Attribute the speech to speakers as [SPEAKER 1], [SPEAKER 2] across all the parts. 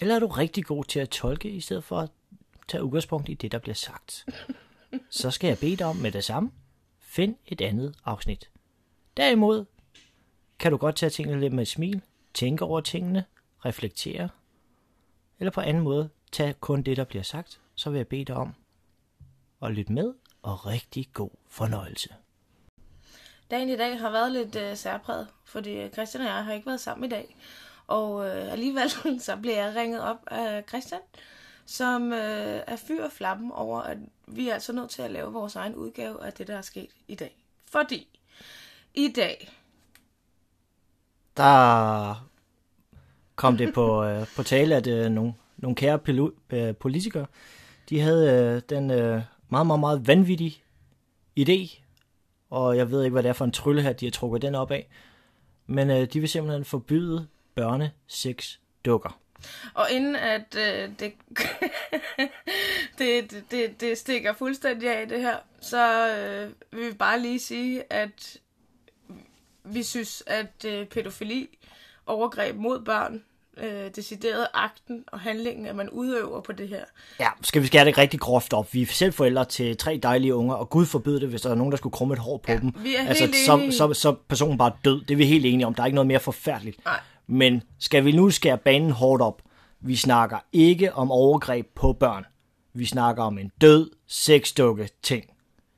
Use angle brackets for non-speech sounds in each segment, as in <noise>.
[SPEAKER 1] eller er du rigtig god til at tolke i stedet for at tage udgangspunkt i det, der bliver sagt? Så skal jeg bede dig om med det samme. Find et andet afsnit. Derimod kan du godt tage tingene lidt med et smil, tænke over tingene, reflektere, eller på anden måde tage kun det, der bliver sagt, så vil jeg bede dig om at lytte med, og rigtig god fornøjelse.
[SPEAKER 2] Dagen i dag har været lidt øh, særpræget, fordi Christian og jeg har ikke været sammen i dag. Og øh, alligevel <laughs> så bliver jeg ringet op af Christian, som øh, er fyr og flamme over, at vi er altså nødt til at lave vores egen udgave af det, der er sket i dag. Fordi i dag,
[SPEAKER 1] der kom det på, <laughs> øh, på tale, at øh, nogle, nogle kære pilu- øh, politikere, de havde øh, den øh, meget, meget, meget vanvittige idé, og jeg ved ikke, hvad det er for en tryllehat, de har trukket den op af, men øh, de vil simpelthen forbyde børne sex dukker.
[SPEAKER 2] og inden at øh, det, <laughs> det, det, det, det stikker fuldstændig af det her, så øh, vil vi bare lige sige, at vi synes, at øh, pædofili, overgreb mod børn, øh, decideret akten og handlingen, at man udøver på det her.
[SPEAKER 1] Ja, skal vi skære det rigtig groft op. Vi er selv forældre til tre dejlige unger, og Gud forbyde det, hvis der er nogen, der skulle krumme et hår på
[SPEAKER 2] Ja,
[SPEAKER 1] dem.
[SPEAKER 2] vi er
[SPEAKER 1] altså,
[SPEAKER 2] helt
[SPEAKER 1] så,
[SPEAKER 2] enige.
[SPEAKER 1] så, så er personen bare død. Det er vi helt enige om. Der er ikke noget mere forfærdeligt.
[SPEAKER 2] Nej.
[SPEAKER 1] Men skal vi nu skære banen hårdt op? Vi snakker ikke om overgreb på børn. Vi snakker om en død sexdukke ting.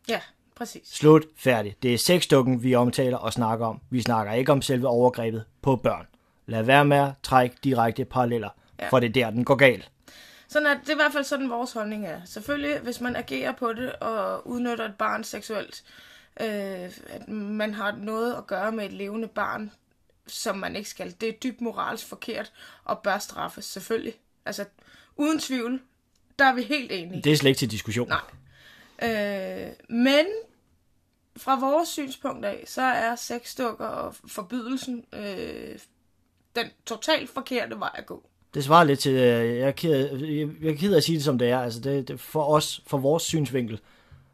[SPEAKER 2] Ja, præcis.
[SPEAKER 1] Slut, færdig. Det er sexdukken, vi omtaler og snakker om. Vi snakker ikke om selve overgrebet på børn. Lad være med at trække direkte paralleller,
[SPEAKER 2] Ja.
[SPEAKER 1] for det er der, den går galt.
[SPEAKER 2] Sådan at det er i hvert fald sådan, vores holdning er. Selvfølgelig, hvis man agerer på det og udnytter et barn seksuelt, øh, at man har noget at gøre med et levende barn, som man ikke skal. Det er dybt moralsk forkert og bør straffes, selvfølgelig. Altså, uden tvivl, der er vi helt enige.
[SPEAKER 1] Det er slet ikke til diskussion.
[SPEAKER 2] Nej. Øh, men fra vores synspunkt af, så er sexdukker og forbydelsen øh, den totalt forkerte vej at gå.
[SPEAKER 1] Det svarer lidt til, øh, jeg er ked, jeg, er ked af at sige det som det er, altså det, det, for os, for vores synsvinkel,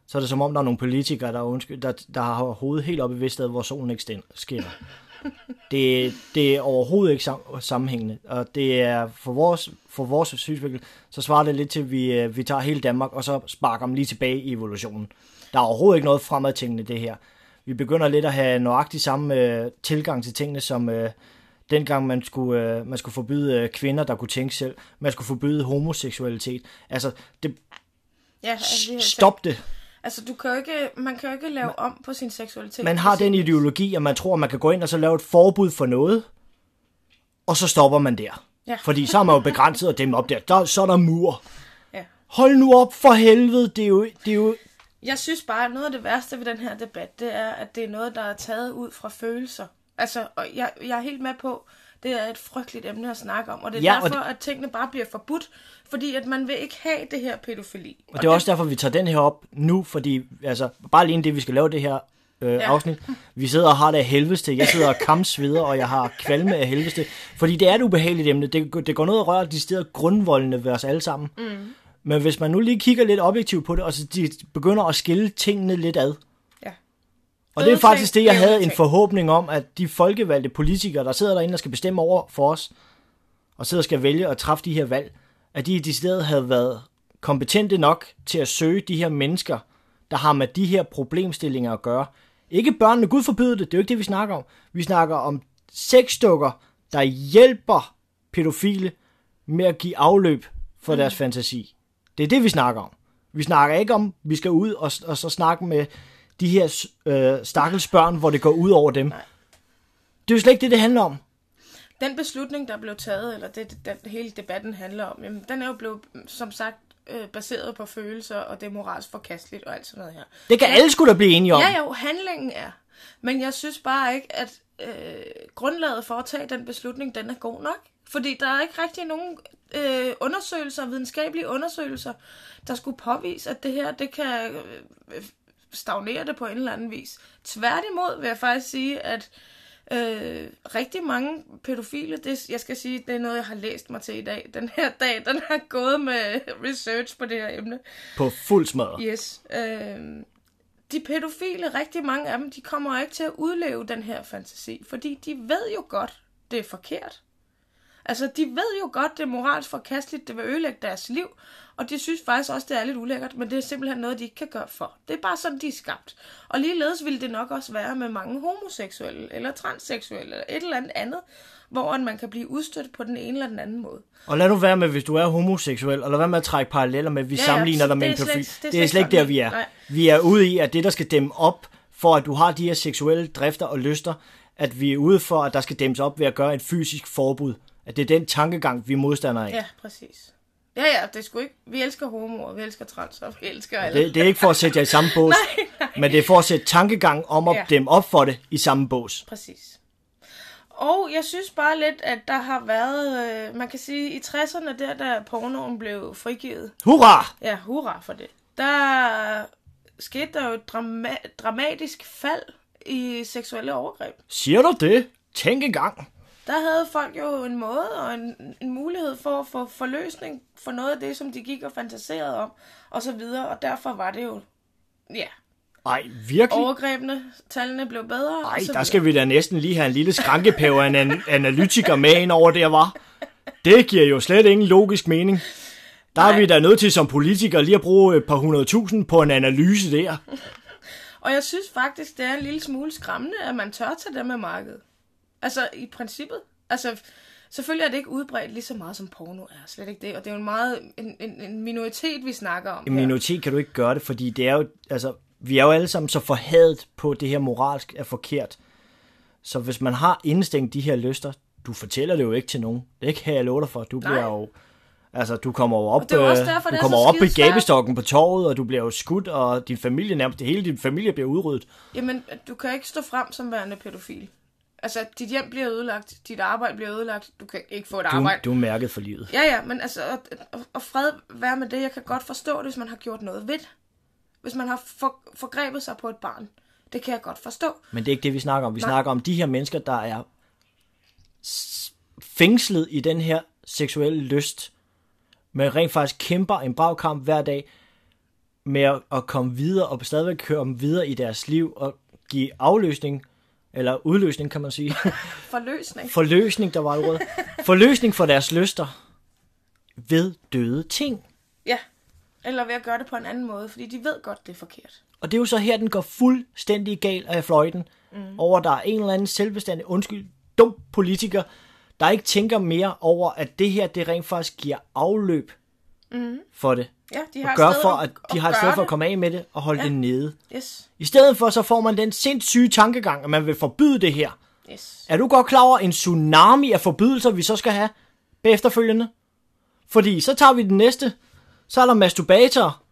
[SPEAKER 1] så er det som om, der er nogle politikere, der, er undskyld, der, der har hovedet helt oppe i Vested, hvor solen ikke skinner. Det, det er overhovedet ikke sam, sammenhængende, og det er for vores, for vores synsvinkel, så svarer det lidt til, at vi, øh, vi tager hele Danmark, og så sparker dem lige tilbage i evolutionen. Der er overhovedet ikke noget fremadtænkende i det her. Vi begynder lidt at have nøjagtig samme øh, tilgang til tingene, som øh, dengang man skulle, øh, man skulle forbyde øh, kvinder, der kunne tænke selv. Man skulle forbyde homoseksualitet. Altså, det,
[SPEAKER 2] Ja, altså,
[SPEAKER 1] stop det.
[SPEAKER 2] Altså, du kan jo ikke, man kan jo ikke lave om på sin seksualitet.
[SPEAKER 1] Man har den ideologi, at man tror, at man kan gå ind og så lave et forbud for noget, og så stopper man der.
[SPEAKER 2] Ja.
[SPEAKER 1] Fordi så er man jo begrænset at dæmme op der. der så er der mur.
[SPEAKER 2] Ja.
[SPEAKER 1] Hold nu op for helvede. Det er jo, det er jo
[SPEAKER 2] Jeg synes bare, at noget af det værste ved den her debat, det er, at det er noget, der er taget ud fra følelser. Altså, og jeg, jeg er helt med på, det er et frygteligt emne at snakke om, og det er
[SPEAKER 1] Ja, og
[SPEAKER 2] derfor, at tingene bare bliver forbudt, fordi at man vil ikke have det her pædofili.
[SPEAKER 1] Og det er også derfor, vi tager den her op nu, fordi altså, bare alene det, vi skal lave det her øh, ja. afsnit. Vi sidder og har det af helvedes til. Jeg sidder og kamsveder, og jeg har kvalme af helvedes til. Fordi det er et ubehageligt emne. Det, det går noget at røre de steder grundvoldene ved os alle sammen. Mm. Men hvis man nu lige kigger lidt objektivt på det, og så de begynder at skille tingene lidt ad. Og det er faktisk det, jeg havde en forhåbning om, at de folkevalgte politikere, der sidder derinde og skal bestemme over for os, og sidder og skal vælge at træffe de her valg, at de i stedet havde været kompetente nok til at søge de her mennesker, der har med de her problemstillinger at gøre. Ikke børnene, Gud forbyde det, det er jo ikke det, vi snakker om. Vi snakker om sexdukker, der hjælper pædofile med at give afløb for mm. deres fantasi. Det er det, vi snakker om. Vi snakker ikke om, vi skal ud og, og så snakke med de her øh, stakkels børn, hvor det går ud over dem.
[SPEAKER 2] Nej.
[SPEAKER 1] Det er jo slet ikke det, det handler om.
[SPEAKER 2] Den beslutning, der blev taget, eller det, den hele debatten handler om, jamen, den er jo blevet, som sagt, øh, baseret på følelser, og det er moralsk forkasteligt og alt sådan noget her.
[SPEAKER 1] Det kan alle skulle da blive enige om.
[SPEAKER 2] Ja, jo, handlingen er. Men jeg synes bare ikke, at øh, grundlaget for at tage den beslutning, den er god nok. Fordi der er ikke rigtig nogen øh, undersøgelser, videnskabelige undersøgelser, der skulle påvise, at det her, det kan øh, stagnere det på en eller anden vis. Tværtimod vil jeg faktisk sige, at øh, rigtig mange pædofile, det, jeg skal sige, det er noget, jeg har læst mig til i dag. Den her dag, den har gået med research på det her emne.
[SPEAKER 1] På fuld smadre.
[SPEAKER 2] Yes. Øh, de pædofile, rigtig mange af dem, de kommer ikke til at udleve den her fantasi, fordi de ved jo godt, det er forkert. Altså, de ved jo godt, det er moralsk forkasteligt, det vil ødelægge deres liv, og de synes faktisk også, det er lidt ulækkert, men det er simpelthen noget, de ikke kan gøre for. Det er bare sådan, de er skabt. Og ligeledes ville det nok også være med mange homoseksuelle, eller transseksuelle, eller et eller andet andet, hvor man kan blive udstødt på den ene eller den anden måde.
[SPEAKER 1] Og lad nu være med, hvis du er homoseksuel, og lad være med at trække paralleller med, at vi
[SPEAKER 2] Ja,
[SPEAKER 1] ja,
[SPEAKER 2] ja,
[SPEAKER 1] sammenligner
[SPEAKER 2] så
[SPEAKER 1] dig med
[SPEAKER 2] det
[SPEAKER 1] en pædofil.
[SPEAKER 2] det er
[SPEAKER 1] Det er
[SPEAKER 2] slet
[SPEAKER 1] ikke der, vi er.
[SPEAKER 2] Nej.
[SPEAKER 1] Vi er ude i, at det, der skal dæmme op, for at du har de her seksuelle drifter og lyster, at vi er ude for, at der skal dæmmes op ved at gøre et fysisk forbud. At det er den tankegang, vi er modstandere af.
[SPEAKER 2] Ja, præcis. Ja, ja, det er sgu ikke... Vi elsker homoer, vi elsker trans, og vi elsker alle.
[SPEAKER 1] Det, det er ikke for at sætte jer i samme bås, <laughs>
[SPEAKER 2] nej, nej.
[SPEAKER 1] men det er for at sætte tankegang om at
[SPEAKER 2] Ja.
[SPEAKER 1] dæmme op for det i samme bås.
[SPEAKER 2] Præcis. Og jeg synes bare lidt, at der har været... Øh, man kan sige, i 60'erne, der da pornoen blev frigivet,
[SPEAKER 1] Hurra!
[SPEAKER 2] Ja, hurra for det. Der skete der jo et drama- dramatisk fald i seksuelle overgreb.
[SPEAKER 1] Siger du det? Tænk engang.
[SPEAKER 2] Der havde folk jo en måde og en, en mulighed for at få forløsning for noget af det, som de gik og fantaserede om, og så videre. Og derfor var det jo, ja,
[SPEAKER 1] Ej, virkelig?
[SPEAKER 2] overgrebene, tallene blev bedre.
[SPEAKER 1] Ej,
[SPEAKER 2] og så
[SPEAKER 1] der skal vi da næsten lige have en lille skrankepæve af en an- analytiker med ind over der, var. Det giver jo slet ingen logisk mening. Der er
[SPEAKER 2] Nej.
[SPEAKER 1] vi da nødt til som politikere lige at bruge et par hundredtusind på en analyse der.
[SPEAKER 2] Og jeg synes faktisk, det er en lille smule skræmmende, at man tør tage dem med markedet. Altså, i princippet. Altså, selvfølgelig er det ikke udbredt lige så meget som porno er. Slet ikke det. Og det er jo en meget en, en, en minoritet, vi snakker om
[SPEAKER 1] En
[SPEAKER 2] her.
[SPEAKER 1] minoritet kan du ikke gøre det, fordi det er jo, altså, vi er jo alle sammen så forhadet på, det her moralsk er forkert. Så hvis man har indstængt de her lyster, du fortæller det jo ikke til nogen. Det kan jeg love dig for. Du
[SPEAKER 2] Nej.
[SPEAKER 1] bliver jo... Altså, du kommer jo op,
[SPEAKER 2] det er også
[SPEAKER 1] øh,
[SPEAKER 2] derfor,
[SPEAKER 1] du
[SPEAKER 2] er
[SPEAKER 1] kommer op i gabestokken på torvet, og du bliver jo skudt, og din familie nærmest, hele din familie bliver udryddet.
[SPEAKER 2] Jamen, du kan ikke stå frem som værende pædofil. Altså, dit hjem bliver ødelagt, dit arbejde bliver ødelagt, du kan ikke få et
[SPEAKER 1] Du,
[SPEAKER 2] arbejde.
[SPEAKER 1] du er mærket for livet.
[SPEAKER 2] Ja, ja, men altså, og, og, fred være med det, jeg kan godt forstå det, hvis man har gjort noget ved det. Hvis man har for, forgrebet sig på et barn. Det kan jeg godt forstå.
[SPEAKER 1] Men det er ikke det, vi snakker om. Vi
[SPEAKER 2] Nej.
[SPEAKER 1] snakker om de her mennesker, der er fængslet i den her seksuelle lyst, men rent faktisk kæmper en brav kamp hver dag med at, at komme videre og stadigvæk køre dem videre i deres liv og give afløsning, eller udløsning kan man sige, <laughs>
[SPEAKER 2] Forløsning.
[SPEAKER 1] forløsning, der var ordet, forløsning for deres lyster ved døde ting.
[SPEAKER 2] Ja. Eller ved at gøre det på en anden måde, fordi de ved godt, det er forkert.
[SPEAKER 1] Og det er jo så her, den går fuldstændig galt af fløjten, mm. over der er en eller anden selvbestandig, undskyld, dum politiker, der ikke tænker mere over, at det her, det rent faktisk giver afløb mm. for det.
[SPEAKER 2] Ja, de
[SPEAKER 1] Og
[SPEAKER 2] har
[SPEAKER 1] gør
[SPEAKER 2] et sted
[SPEAKER 1] for, at de har et sted for at komme af med det og holde
[SPEAKER 2] Ja.
[SPEAKER 1] det nede.
[SPEAKER 2] Yes,
[SPEAKER 1] I stedet for, så får man den sindssyge tankegang, at man vil forbyde det her.
[SPEAKER 2] yes.
[SPEAKER 1] Er du godt klar over en tsunami af forbydelser, vi så skal have efterfølgende? Fordi så tager vi den næste. Så er der masturbator.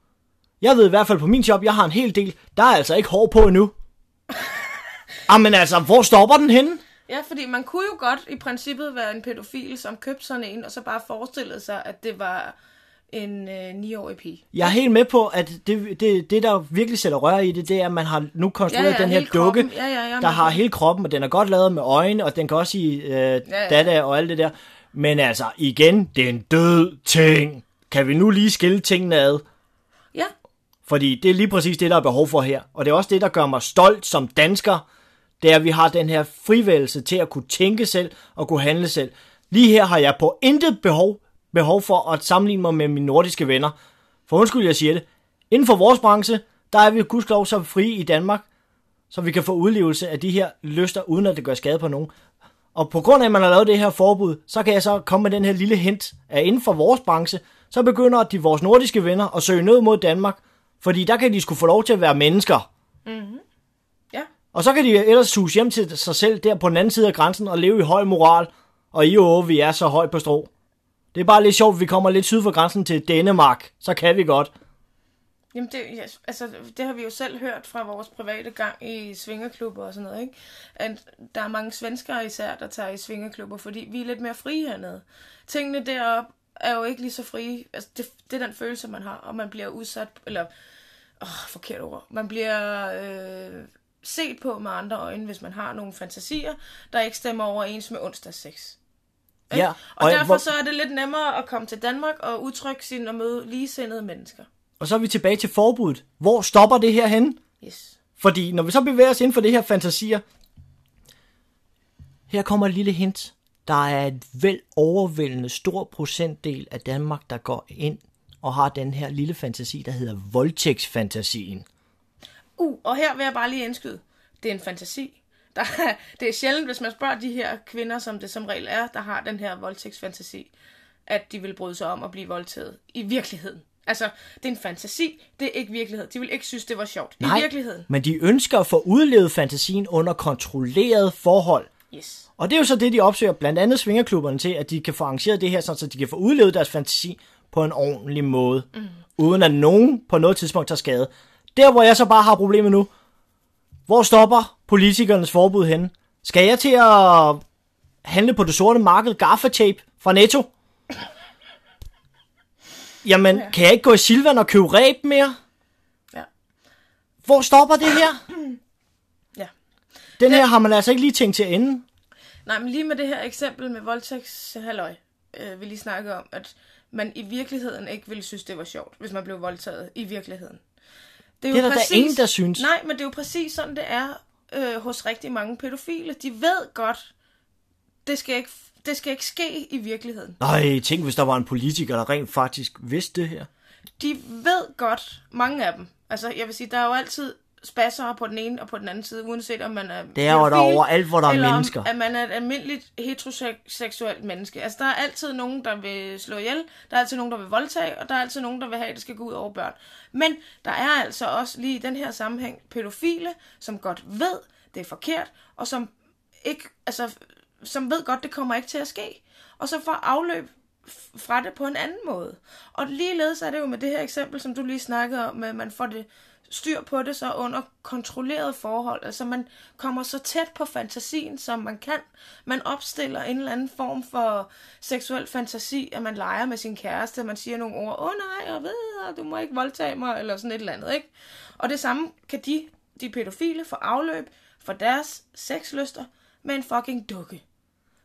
[SPEAKER 1] Jeg ved i hvert fald på min job, jeg har en hel del. Der er altså ikke hår på endnu. <laughs> Jamen altså, hvor stopper den henne?
[SPEAKER 2] Ja, fordi man kunne jo godt i princippet være en pædofil, som købte sådan en, og så bare forestillede sig, at det var en øh, 9-årig pige.
[SPEAKER 1] Jeg er helt med på, at det, det, det der virkelig sætter rør i det, det er, at man har nu konstrueret
[SPEAKER 2] Ja, ja,
[SPEAKER 1] den her dukke,
[SPEAKER 2] kroppen. Ja, ja, er
[SPEAKER 1] der har hele kroppen, og den er godt lavet med øjne, og den kan også sige øh, ja,
[SPEAKER 2] ja.
[SPEAKER 1] ja. data og alt det der. Men altså, igen, det er en død ting. Kan vi nu lige skille tingene ad?
[SPEAKER 2] Ja,
[SPEAKER 1] Fordi det er lige præcis det, der er behov for her. Og det er også det, der gør mig stolt som dansker. Det er, at vi har den her frivælelse til at kunne tænke selv og kunne handle selv. Lige her har jeg på intet behov, behov for at sammenligne mig med mine nordiske venner. For undskyld, jeg siger det. Inden for vores branche, der er vi gudskelov så frie i Danmark, så vi kan få udlevelse af de her lyster, uden at det gør skade på nogen. Og på grund af, at man har lavet det her forbud, så kan jeg så komme med den her lille hint, at inden for vores branche, så begynder de vores nordiske venner at søge nød mod Danmark, fordi der kan de skulle få lov til at være mennesker.
[SPEAKER 2] ja.
[SPEAKER 1] Og så kan de ellers suge hjem til sig selv der på den anden side af grænsen og leve i høj moral. Og i år, vi er så højt på strå. Det er bare lidt sjovt, at vi kommer lidt syd for grænsen til Danmark. Så kan vi godt.
[SPEAKER 2] Jamen det, ja, altså, det har vi jo selv hørt fra vores private gang i svingerklubber og sådan noget, ikke? At der er mange svenskere især, der tager i svingerklubber, fordi vi er lidt mere frie hernede. Tingene deroppe er jo ikke lige så frie. Altså, det, det er den følelse, man har, og man bliver udsat, eller, åh, forkert ord, man bliver øh, set på med andre øjne, hvis man har nogle fantasier, der ikke stemmer overens med onsdags sex. Ikke?
[SPEAKER 1] Ja,
[SPEAKER 2] og,
[SPEAKER 1] og
[SPEAKER 2] derfor
[SPEAKER 1] hvor-
[SPEAKER 2] så er det lidt nemmere at komme til Danmark og udtrykke sin og møde ligesindede mennesker.
[SPEAKER 1] Og så er vi tilbage til forbuddet. Hvor stopper det her hen?
[SPEAKER 2] Yes.
[SPEAKER 1] Fordi når vi så bevæger os inden for det her fantasier, her kommer et lille hint. Der er et vel overvældende stor procentdel af Danmark, der går ind og har den her lille fantasi, der hedder voldtægtsfantasien.
[SPEAKER 2] Uh, og her vil jeg bare lige indskyde. Det er en fantasi. Der er, <laughs> det er sjældent, hvis man spørger de her kvinder, som det som regel er, der har den her voldtægtsfantasi, at de vil bryde sig om at blive voldtaget i virkeligheden. Altså, det er en fantasi, det er ikke virkelighed. De vil ikke synes, det var sjovt. I virkeligheden.
[SPEAKER 1] men de ønsker at få udlevet fantasien under kontrolleret forhold.
[SPEAKER 2] Yes.
[SPEAKER 1] Og det er jo så det, de opsøger blandt andet svingerklubberne til, at de kan få arrangeret det her, sådan, så de kan få udlevet deres fantasi på en ordentlig måde, mm. uden at nogen på noget tidspunkt tager skade. Der, hvor jeg så bare har problemet nu, hvor stopper politikernes forbud henne? Skal jeg til at handle på det sorte marked gaffatape fra Netto? Jamen,
[SPEAKER 2] Ja.
[SPEAKER 1] kan jeg ikke gå i Silvan og købe ræb mere?
[SPEAKER 2] Ja.
[SPEAKER 1] Hvor stopper det her? <clears throat>
[SPEAKER 2] Ja.
[SPEAKER 1] Den her har man altså ikke lige tænkt til at ende.
[SPEAKER 2] Nej, men lige med det her eksempel med voldtægtshalløj, øh, vi lige snakke om, at man i virkeligheden ikke ville synes, det var sjovt, hvis man blev voldtaget i virkeligheden. Det
[SPEAKER 1] Det er der da ingen, der synes.
[SPEAKER 2] Nej, men det er jo præcis sådan, det er øh, hos rigtig mange pædofile. De ved godt, det skal ikke, det skal ikke ske i virkeligheden.
[SPEAKER 1] Nej, tænk hvis der var en politiker, der rent faktisk vidste det her.
[SPEAKER 2] De ved godt, mange af dem. Altså, jeg vil sige, der er jo altid spasser på den ene og på den anden side, uanset om man er
[SPEAKER 1] Det er jo der overalt, hvor der er
[SPEAKER 2] eller om,
[SPEAKER 1] mennesker.
[SPEAKER 2] at man er et almindeligt heteroseksuelt menneske. Altså, der er altid nogen, der vil slå ihjel, der er altid nogen, der vil voldtage, og der er altid nogen, der vil have, at det skal gå ud over børn. Men der er altså også lige i den her sammenhæng pædofile, som godt ved, det er forkert, og som ikke, altså, som ved godt, det kommer ikke til at ske. Og så får afløb fra det på en anden måde. Og ligeledes er det jo med det her eksempel, som du lige snakkede om, at man får det styr på det så under kontrolleret forhold. Altså man kommer så tæt på fantasien, som man kan. Man opstiller en eller anden form for seksuel fantasi, at man leger med sin kæreste, man siger nogle ord, åh oh, nej, jeg ved, du må ikke voldtage mig, eller sådan et eller andet, ikke? Og det samme kan de, de pædofile, få afløb for deres sexlyster med en fucking dukke.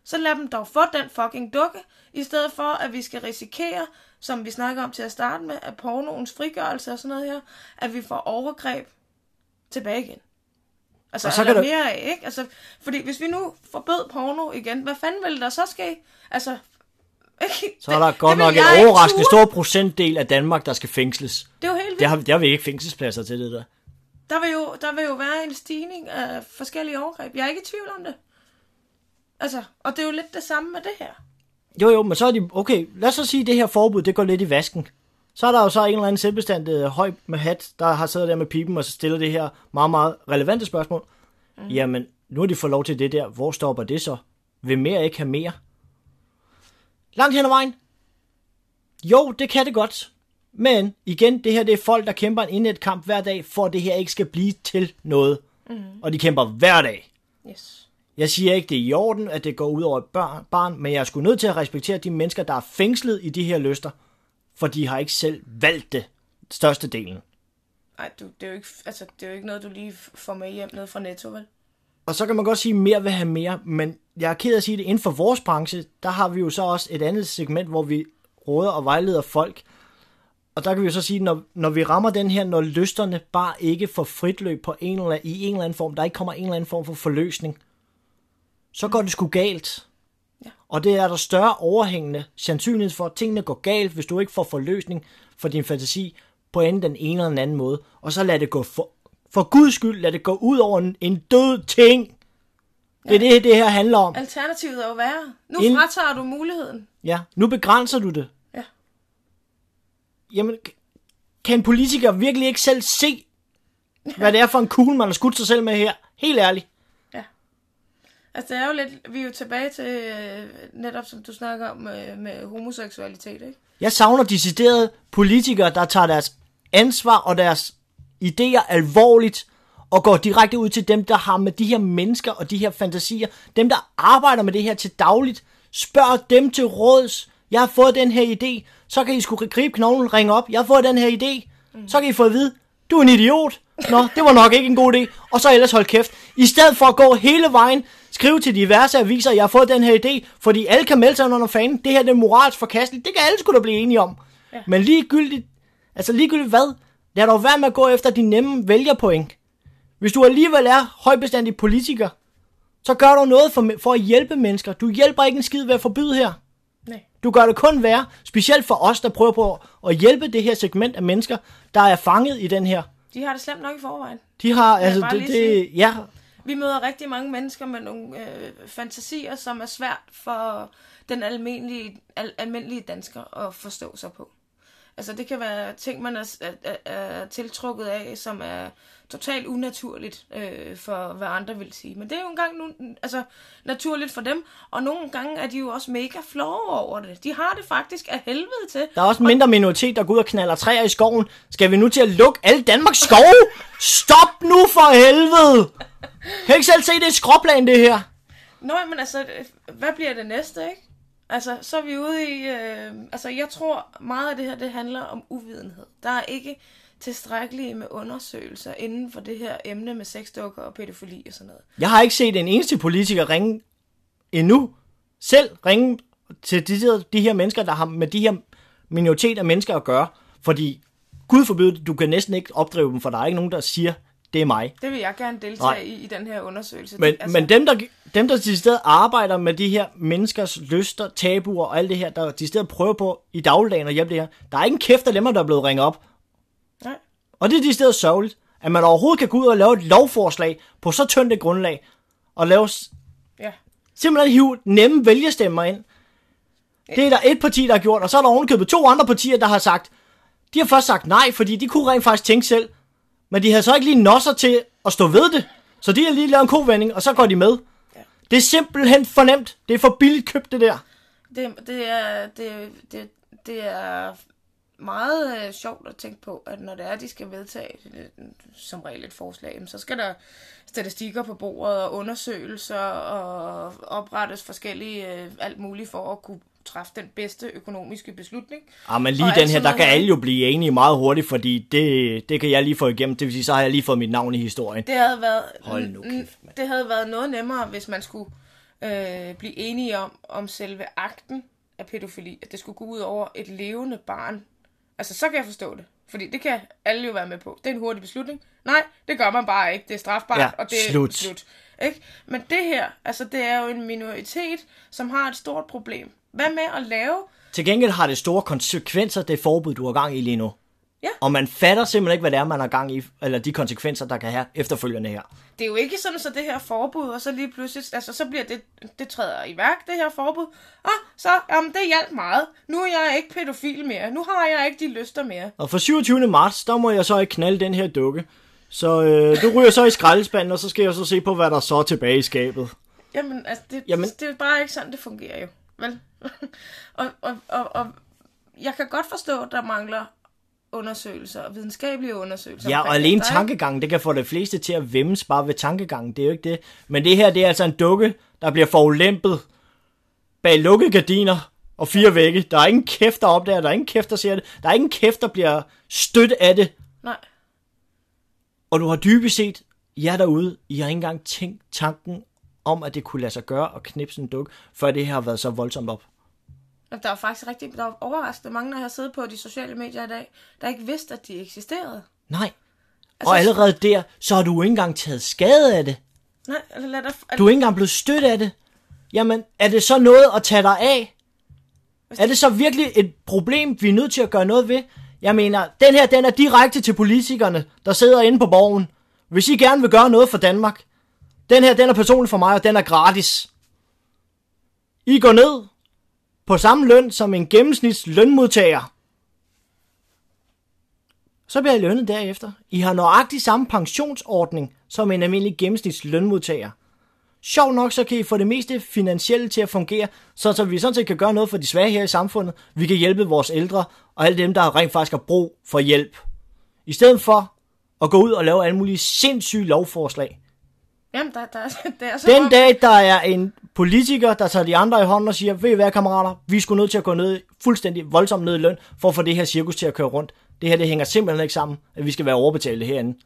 [SPEAKER 2] Så lad dem dog få den fucking dukke, i stedet for at vi skal risikere, som vi snakker om til at starte med, at pornoens frigørelse og sådan noget her, at vi får overgreb tilbage igen. Altså,
[SPEAKER 1] Og så kan
[SPEAKER 2] der
[SPEAKER 1] du-
[SPEAKER 2] mere af, ikke? Altså, fordi hvis vi nu forbød porno igen, hvad fanden ville der så ske? Altså, ikke?
[SPEAKER 1] Så er der godt
[SPEAKER 2] vil
[SPEAKER 1] nok en overraskende stor procentdel af Danmark, der skal fængsles.
[SPEAKER 2] Det er jo helt vildt.
[SPEAKER 1] Det har, det har vi ikke fængselspladser til det der.
[SPEAKER 2] Der vil, jo, der vil jo være en stigning af forskellige overgreb. Jeg er ikke i tvivl om det. Altså, og det er jo lidt det samme med det her.
[SPEAKER 1] Jo, jo, men så er de... Okay, lad os så sige, at det her forbud, det går lidt i vasken. Så er der jo så en eller anden selvbestandet høj med hat, der har siddet der med pipen og så stiller det her meget, meget relevante spørgsmål. Mm. Jamen, nu har de fået lov til det der. Hvor stopper det så? Vil mere ikke have mere? Langt hen ad vejen. Jo, det kan det godt. Men igen, det her det er folk, der kæmper en indnet kamp hver dag, for at det her ikke skal blive til noget. Mm. Og de kæmper hver dag.
[SPEAKER 2] Yes.
[SPEAKER 1] Jeg siger ikke, det er i orden, at det går ud over et børn, barn, men jeg er sgu nødt til at respektere de mennesker, der er fængslet i de her lyster, for de har ikke selv valgt det, størstedelen.
[SPEAKER 2] Nej, du, det, er jo ikke, altså, det er jo ikke noget, du lige får med hjem ned fra Netto, vel?
[SPEAKER 1] Og så kan man godt sige, at mere vil have mere, men jeg er ked af at sige det, inden for vores branche, der har vi jo så også et andet segment, hvor vi råder og vejleder folk. Og der kan vi jo så sige, når, når vi rammer den her, når lysterne bare ikke får frit løb på en eller, i en eller anden form, der ikke kommer en eller anden form for forløsning, så går det sgu galt.
[SPEAKER 2] Ja.
[SPEAKER 1] Og det er der større overhængende sandsynlighed for, at tingene går galt, hvis du ikke får forløsning for din fantasi på enten den ene eller den anden måde. Og så lad det gå for, for guds skyld, lad det gå ud over en, en død ting. Det er det, det her handler om.
[SPEAKER 2] Alternativet er jo værre. Nu
[SPEAKER 1] Ind-
[SPEAKER 2] fratager du muligheden.
[SPEAKER 1] Ja, nu begrænser du det.
[SPEAKER 2] Ja.
[SPEAKER 1] Jamen, kan en politiker virkelig ikke selv se, hvad det er for en kugle, man har skudt sig selv med her? Helt ærligt.
[SPEAKER 2] Altså, det er jo lidt... Vi er jo tilbage til øh, netop, som du snakker om, med, med homoseksualitet, ikke?
[SPEAKER 1] Jeg savner deciderede politikere, der tager deres ansvar og deres idéer alvorligt, og går direkte ud til dem, der har med de her mennesker og de her fantasier, dem, der arbejder med det her til dagligt, spørg dem til råds, jeg har fået den her idé, så kan I skulle gribe knoglen, ringe op, jeg har fået den her idé, så kan I få at vide, du er en idiot. Nå, det var nok ikke en god idé. Og så ellers hold kæft. I stedet for at gå hele vejen, skrive til diverse aviser, jeg har fået den her idé, fordi alle kan melde sig under fanen. Det her det er moralsk forkasteligt. Det kan alle skulle da blive enige om. Ja. Men ligegyldigt, altså ligegyldigt hvad, lad dog være med at gå efter de nemme vælgerpoint. Hvis du alligevel er højbestandig politiker, så gør du noget for, for at hjælpe mennesker. Du hjælper ikke en skid ved at forbyde her.
[SPEAKER 2] Nej.
[SPEAKER 1] Du gør det kun værre, specielt for os, der prøver på at hjælpe det her segment af mennesker, der er fanget i den her.
[SPEAKER 2] De har det slemt nok i forvejen.
[SPEAKER 1] De har, altså, det, det, ja,
[SPEAKER 2] vi møder rigtig mange mennesker med nogle øh, fantasier, som er svært for den almindelige, al, almindelige dansker at forstå sig på. Altså det kan være ting, man er, er, er tiltrukket af, som er totalt unaturligt øh, for, hvad andre vil sige. Men det er jo engang nu, altså, naturligt for dem, og nogle gange er de jo også mega flove over det. De har det faktisk af helvede til.
[SPEAKER 1] der er også en mindre minoritet, der går ud og knaller træer i skoven. Skal vi nu til at lukke alle Danmarks skove? Stop nu for helvede! Kan ikke selv se, det er skråplan, det her?
[SPEAKER 2] Nå, men altså, hvad bliver det næste, ikke? Altså, så er vi ude i... Øh, altså, jeg tror, meget af det her, det handler om uvidenhed. Der er ikke tilstrækkelige med undersøgelser inden for det her emne med sexdukker og pædofili og sådan noget.
[SPEAKER 1] Jeg har ikke set en eneste politiker ringe endnu, selv ringe til de, her- de her mennesker, der har med de her minoritet af mennesker at gøre. Fordi, Gud forbyde det, du kan næsten ikke opdrive dem, for der er ikke nogen, der siger, det er mig.
[SPEAKER 2] Det vil jeg gerne deltage
[SPEAKER 1] Nej.
[SPEAKER 2] i, i den her undersøgelse.
[SPEAKER 1] Men,
[SPEAKER 2] Det-
[SPEAKER 1] altså... men dem, der, dem, der til stedet arbejder med de her menneskers lyster, tabuer og alt det her, der de stedet prøver på i dagligdagen at hjælpe det her, der er ikke en kæft af dem, der er blevet ringet op. Og det er de steder sørgeligt, at man overhovedet kan gå ud og lave et lovforslag på så tyndt et grundlag, og lave
[SPEAKER 2] Ja.
[SPEAKER 1] simpelthen hive nemme vælgestemmer ind. Det er der et parti, der har gjort, og så er der ovenikøbet to andre partier, der har sagt, de har først sagt nej, fordi de kunne rent faktisk tænke selv, men de havde så ikke lige nosser til at stå ved det, så de har lige lavet en kovending, og så går de med.
[SPEAKER 2] Ja.
[SPEAKER 1] Det er simpelthen for nemt. Det er for billigt købt, det der.
[SPEAKER 2] Det, det, er, det, det, det er meget øh, sjovt at tænke på, at når det er, de skal vedtage som regel et forslag, så skal der statistikker på bordet og undersøgelser og oprettes forskellige øh, alt muligt for at kunne træffe den bedste økonomiske beslutning.
[SPEAKER 1] Ja, men
[SPEAKER 2] Og
[SPEAKER 1] lige
[SPEAKER 2] alt
[SPEAKER 1] den her, der kan
[SPEAKER 2] her.
[SPEAKER 1] alle jo blive enige meget hurtigt, fordi det, det kan jeg lige få igennem. Det vil sige, så har jeg lige fået mit navn i historien.
[SPEAKER 2] Det havde været,
[SPEAKER 1] Hold nu kæft, mand.
[SPEAKER 2] det havde været noget nemmere, hvis man skulle øh, blive enige om, om selve akten af pædofili, at det skulle gå ud over et levende barn. Altså, så kan jeg forstå det. Fordi det kan alle jo være med på. Det er en hurtig beslutning. Nej, det gør man bare ikke. Det er strafbart,
[SPEAKER 1] Ja,
[SPEAKER 2] og det er
[SPEAKER 1] slut.
[SPEAKER 2] slut. Ikke? Men det her, altså det er jo en minoritet, som har et stort problem. Hvad med at lave
[SPEAKER 1] Til gengæld har det store konsekvenser, det forbud, du har gang i lige nu.
[SPEAKER 2] Ja.
[SPEAKER 1] Og man fatter simpelthen ikke, hvad det er, man har gang i, eller de konsekvenser, der kan have efterfølgende her.
[SPEAKER 2] det er jo ikke sådan, så det her forbud, og så lige pludselig, altså så bliver det, det træder i værk, det her forbud. Ah, så, jamen det hjalp meget. Nu er jeg ikke pædofil mere. Nu har jeg ikke de lyster mere.
[SPEAKER 1] Og for 27. marts, der må jeg så ikke knalde den her dukke. Så øh, du ryger så i skraldespanden, og så skal jeg så se på, hvad der så er tilbage i skabet.
[SPEAKER 2] Jamen, altså, det,
[SPEAKER 1] Jamen-
[SPEAKER 2] det er bare ikke sådan, det fungerer jo. Vel? <laughs> og, og, og, og jeg kan godt forstå, at der mangler undersøgelser, og videnskabelige undersøgelser.
[SPEAKER 1] Ja, og alene
[SPEAKER 2] ikke-
[SPEAKER 1] tankegangen, det kan få de fleste til at vemmes bare ved tankegangen. Det er jo ikke det. Men det her, det er altså en dukke, der bliver forulæmpet bag lukkede gardiner og fire vægge. Der er ingen kæft, der opdager, der er ingen kæft, der ser det. Der er ingen kæft, der bliver stødt af det.
[SPEAKER 2] Nej,
[SPEAKER 1] Og du har dybest set, jer derude, I har ikke engang tænkt tanken om, at det kunne lade sig gøre at knipse en dukke, før det her har været så voldsomt op.
[SPEAKER 2] Der er faktisk rigtig der er overraskende mange, der har siddet på de sociale medier i dag, der ikke vidste, at de eksisterede.
[SPEAKER 1] Nej.
[SPEAKER 2] Altså,
[SPEAKER 1] Og allerede der, så har du ikke engang taget skade af det.
[SPEAKER 2] Nej, eller lad dig,
[SPEAKER 1] Du er ikke engang blevet stødt af det. Jamen, er det så noget at tage dig af? Er det så virkelig et problem, vi er nødt til at gøre noget ved? Jeg mener, den her, den er direkte til politikerne, der sidder inde på borgen. Hvis I gerne vil gøre noget for Danmark, den her, den er personlig for mig, og den er gratis. I går ned på samme løn som en gennemsnits lønmodtager. Så bliver I lønnet derefter. I har nøjagtig samme pensionsordning som en almindelig gennemsnits lønmodtager. Sjov nok, så kan I få det meste finansielle til at fungere, så, så vi sådan set kan gøre noget for de svage her i samfundet. Vi kan hjælpe vores ældre og alle dem, der rent faktisk har brug for hjælp. I stedet for at gå ud og lave alle mulige sindssyge lovforslag.
[SPEAKER 2] Jamen, der, der, <laughs> der er så
[SPEAKER 1] Den
[SPEAKER 2] mange-
[SPEAKER 1] dag, der er en politiker, der tager de andre i hånden og siger, ved I hvad, kammerater, vi er sgu nødt til at gå ned, fuldstændig voldsomt ned i løn, for at få det her cirkus til at køre rundt. Det her, det hænger simpelthen ikke sammen, at vi skal være overbetalte herinde.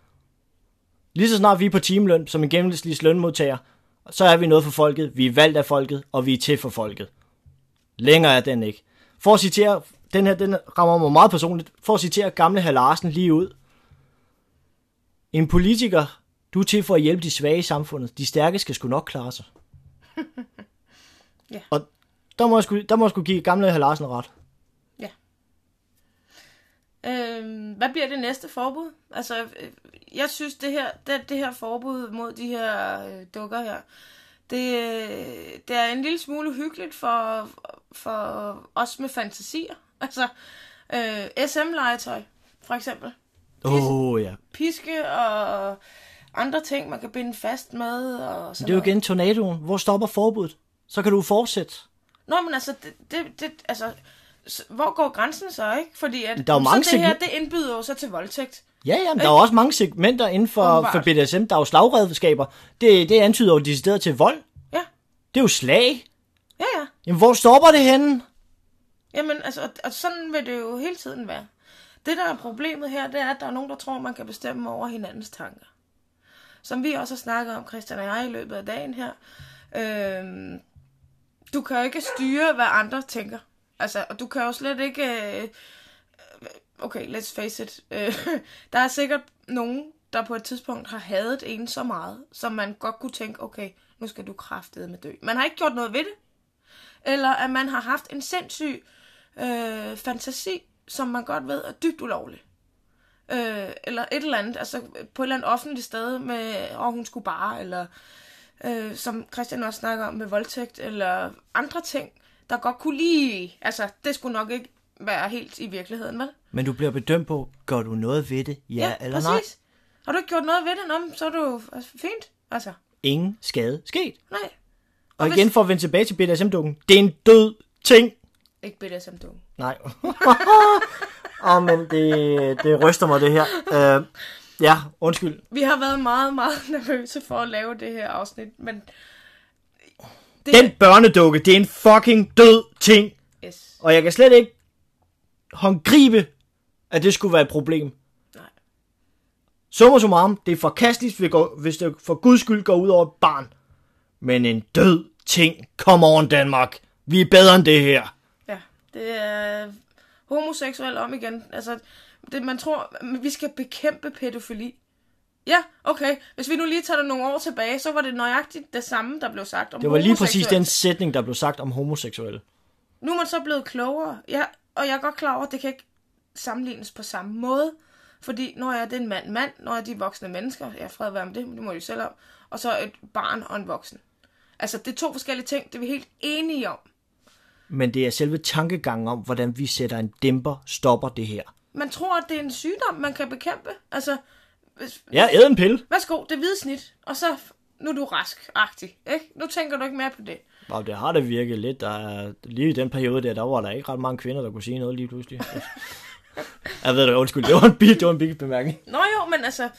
[SPEAKER 1] Lige så snart vi er på timeløn, som en gennemsnitlig lønmodtager, så er vi noget for folket, vi er valgt af folket, og vi er til for folket. Længere er den ikke. For at citere, den her, den rammer mig meget personligt, for at citere gamle herr Larsen lige ud. En politiker, du er til for at hjælpe de svage i samfundet. De stærke skal sgu nok klare sig. <laughs>
[SPEAKER 2] Ja.
[SPEAKER 1] Og der må, jeg sgu, der må jeg sgu give gamle herr Larsen ret.
[SPEAKER 2] Øhm, hvad bliver det næste forbud? Altså, øh, jeg synes, det her, det, det her forbud mod de her øh, dukker her, det, øh, det er en lille smule uhyggeligt for, for os med fantasier. <laughs> Altså, øh, SM-legetøj, for eksempel.
[SPEAKER 1] Åh oh, ja.
[SPEAKER 2] Piske og andre ting, man kan binde fast med. Og sådan
[SPEAKER 1] Det er jo igen tornadoen. Hvor stopper forbuddet? Så kan du fortsætte.
[SPEAKER 2] Nå, men altså, det, det, det, altså, hvor går grænsen så, ikke? Fordi at,
[SPEAKER 1] Der er jo
[SPEAKER 2] så
[SPEAKER 1] mange
[SPEAKER 2] det her, det indbyder jo så til voldtægt.
[SPEAKER 1] Ja, ja, men der er også mange segmenter inden for, for BDSM. Der er jo slagredskaber. Det, det antyder jo decideret til vold.
[SPEAKER 2] Ja,
[SPEAKER 1] Det er jo slag.
[SPEAKER 2] ja, ja.
[SPEAKER 1] Jamen, hvor stopper det henne?
[SPEAKER 2] Jamen, altså, og, og sådan vil det jo hele tiden være. Det, der er problemet her, det er, at der er nogen, der tror, man kan bestemme over hinandens tanker. Som vi også har snakket om, Christian og jeg, i løbet af dagen her. Øhm, du kan jo ikke styre, hvad andre tænker. Altså, og du kan jo slet ikke... Øh, okay, let's face it. Øh, <laughs> der er sikkert nogen, der på et tidspunkt har hadet en så meget, som man godt kunne tænke, okay, nu skal du kraftede med dø. Man har ikke gjort noget ved det. Eller at man har haft en sindssyg øh, fantasi, som man godt ved er dybt ulovlig. Øh, eller et eller andet, altså på et eller andet offentligt sted med, åh, hun skulle bare, eller øh, som Christian også snakker om med voldtægt, eller andre ting, der godt kunne lige, altså det skulle nok ikke være helt i virkeligheden, vel?
[SPEAKER 1] Men du bliver bedømt på, gør du noget ved det? Ja, eller nej?
[SPEAKER 2] præcis. Har du ikke gjort noget ved det, Nå, så er jo altså, fint, altså,
[SPEAKER 1] Ingen skade sket.
[SPEAKER 2] nej.
[SPEAKER 1] Og
[SPEAKER 2] hvis-
[SPEAKER 1] igen for at vende tilbage til BDSM-dukken. Det er en død ting.
[SPEAKER 2] Ikke BDSM du.
[SPEAKER 1] Nej. <laughs> Åh, oh, men det, det ryster mig, det her. Uh, ja, undskyld.
[SPEAKER 2] Vi har været meget, meget <laughs> nervøse for at lave det her afsnit, men... Det,
[SPEAKER 1] Den børnedukke, det er en fucking død ting.
[SPEAKER 2] Yes.
[SPEAKER 1] Og jeg kan slet ikke håndgribe, at det skulle være et problem.
[SPEAKER 2] Nej.
[SPEAKER 1] Summa summarum, det er forkasteligt, hvis det for guds skyld går ud over et barn. Men en død ting, come on Danmark. Vi er bedre end det her.
[SPEAKER 2] Det er homoseksuel om igen. Altså, det, man tror, vi skal bekæmpe pædofili. Ja, okay. Hvis vi nu lige tager det nogle år tilbage, så var det nøjagtigt det samme, der blev sagt om
[SPEAKER 1] Det var lige præcis den sætning, der blev sagt om homoseksuelle.
[SPEAKER 2] Nu er man så blevet klogere. Ja, og jeg er godt klar over, at det kan ikke sammenlignes på samme måde. Fordi når jeg det er en mand, mand, når jeg de er voksne mennesker, jeg er fred være med det, men det må jeg jo selv om, og så et barn og en voksen. Altså, det er to forskellige ting, det er vi helt enige om.
[SPEAKER 1] Men det er selve tankegangen om, hvordan vi sætter en dæmper, stopper det her.
[SPEAKER 2] Man tror, at det er en sygdom, man kan bekæmpe. Altså, hvis,
[SPEAKER 1] Ja, æd en pille.
[SPEAKER 2] værsgo, det hvide snit, og så nu er du rask-agtig, ikke? Nu tænker du ikke mere på det.
[SPEAKER 1] Og det har det virket lidt. Der er, lige i den periode der, der var der ikke ret mange kvinder, der kunne sige noget lige pludselig. <laughs> jeg ved det, undskyld, det var en big, det var en big bemærkning.
[SPEAKER 2] Nå jo, men altså,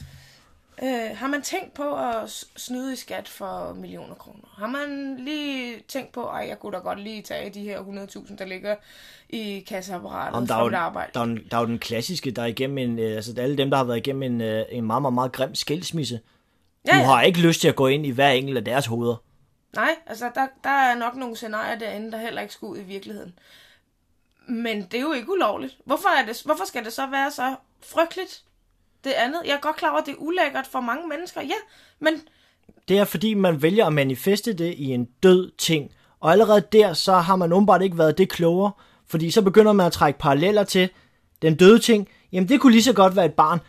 [SPEAKER 2] øh, har man tænkt på at snyde i skat for millioner kroner? Har man lige tænkt på, at jeg kunne da godt lige tage de her 100.000, der ligger i kasseapparatet
[SPEAKER 1] Om der, er jo,
[SPEAKER 2] arbejde?
[SPEAKER 1] der, er jo, der er jo den klassiske, der er igennem en, øh, altså alle dem, der har været igennem en, øh, en meget, meget, meget grim skilsmisse. Du
[SPEAKER 2] Ja, ja.
[SPEAKER 1] har ikke lyst til at gå ind i hver enkelt af deres hoveder.
[SPEAKER 2] Nej, altså der, der er nok nogle scenarier derinde, der heller ikke skulle ud i virkeligheden. Men det er jo ikke ulovligt. Hvorfor, er det, hvorfor skal det så være så frygteligt? Det andet, jeg er godt klar over, at det er ulækkert for mange mennesker, ja, men
[SPEAKER 1] Det er fordi, man vælger at manifeste det i en død ting. Og allerede der, så har man åbenbart ikke været det klogere. Fordi så begynder man at trække paralleller til den døde ting. Jamen, det kunne lige så godt være et barn.